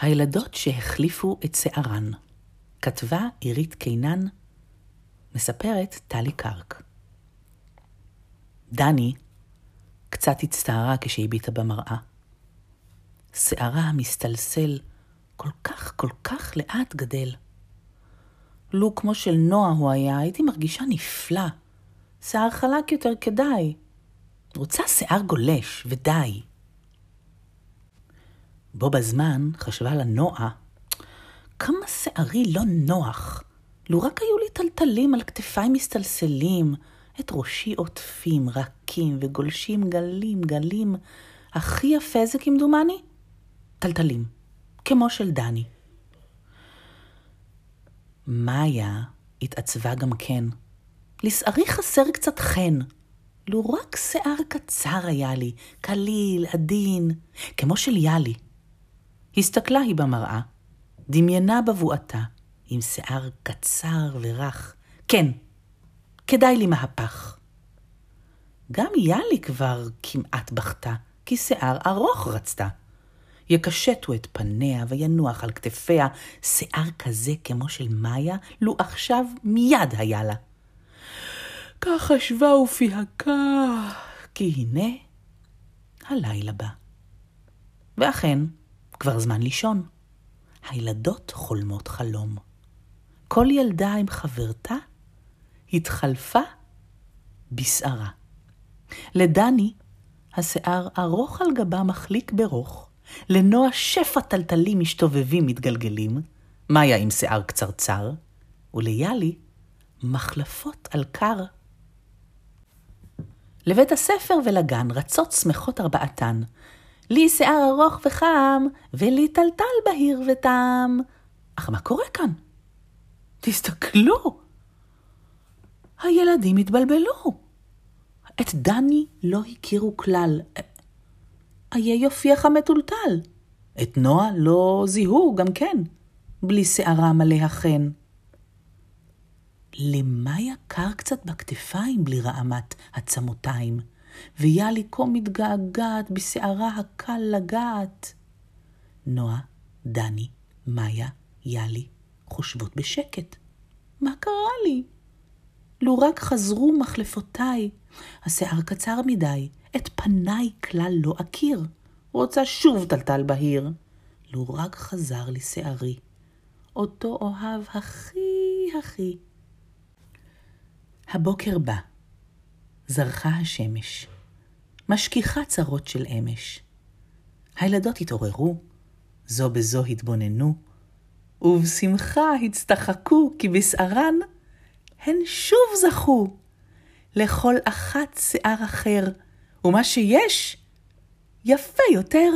הילדות שהחליפו את שערן, כתבה עירית קינן, מספרת טלי קרק. דני קצת הצטערה כשהביטה במראה. שערה המסתלסל כל כך כל כך לאט גדל. לו כמו של נועה הוא היה, הייתי מרגישה נפלא. שיער חלק יותר כדאי. רוצה שיער גולש, ודי. בו בזמן חשבה לה נועה, כמה שערי לא נוח. לו רק היו לי טלטלים על כתפיי מסתלסלים, את ראשי עוטפים, רכים וגולשים גלים גלים. הכי יפה זה כמדומני? טלטלים, כמו של דני. מאיה התעצבה גם כן. לשערי חסר קצת חן. לו רק שיער קצר היה לי, קליל, עדין, כמו של יאלי. הסתכלה היא במראה, דמיינה בבואתה, עם שיער קצר ורך. כן, כדאי לי מהפך. גם יאלי כבר כמעט בכתה, כי שיער ארוך רצתה. יקשטו את פניה וינוח על כתפיה שיער כזה כמו של מאיה, לו עכשיו מיד היה לה. כך חשבה ופיהקה, כי הנה הלילה בא. ואכן, כבר זמן לישון. הילדות חולמות חלום. כל ילדה עם חברתה התחלפה בשערה. לדני, השיער ארוך על גבה מחליק ברוך, לנועה שפע טלטלים משתובבים מתגלגלים, מאיה עם שיער קצרצר, וליאלי מחלפות על קר. לבית הספר ולגן רצות שמחות ארבעתן. לי שיער ארוך וחם, ולי טלטל בהיר ותם. אך מה קורה כאן? תסתכלו! הילדים התבלבלו. את דני לא הכירו כלל. איה יופייך המטולטל. את נועה לא זיהו גם כן, בלי שערה מלא החן. למאיה קר קצת בכתפיים בלי רעמת עצמותיים, ויאלי כה מתגעגעת בשערה הקל לגעת. נועה, דני, מאיה, יאלי, חושבות בשקט. מה קרה לי? לו רק חזרו מחלפותיי, השיער קצר מדי, את פניי כלל לא אכיר. רוצה שוב טלטל בהיר. לו רק חזר לי שערי, אותו אוהב הכי הכי. הבוקר בא, זרחה השמש, משכיחה צרות של אמש. הילדות התעוררו, זו בזו התבוננו, ובשמחה הצטחקו, כי בשערן הן שוב זכו. לכל אחת שיער אחר, ומה שיש, יפה יותר.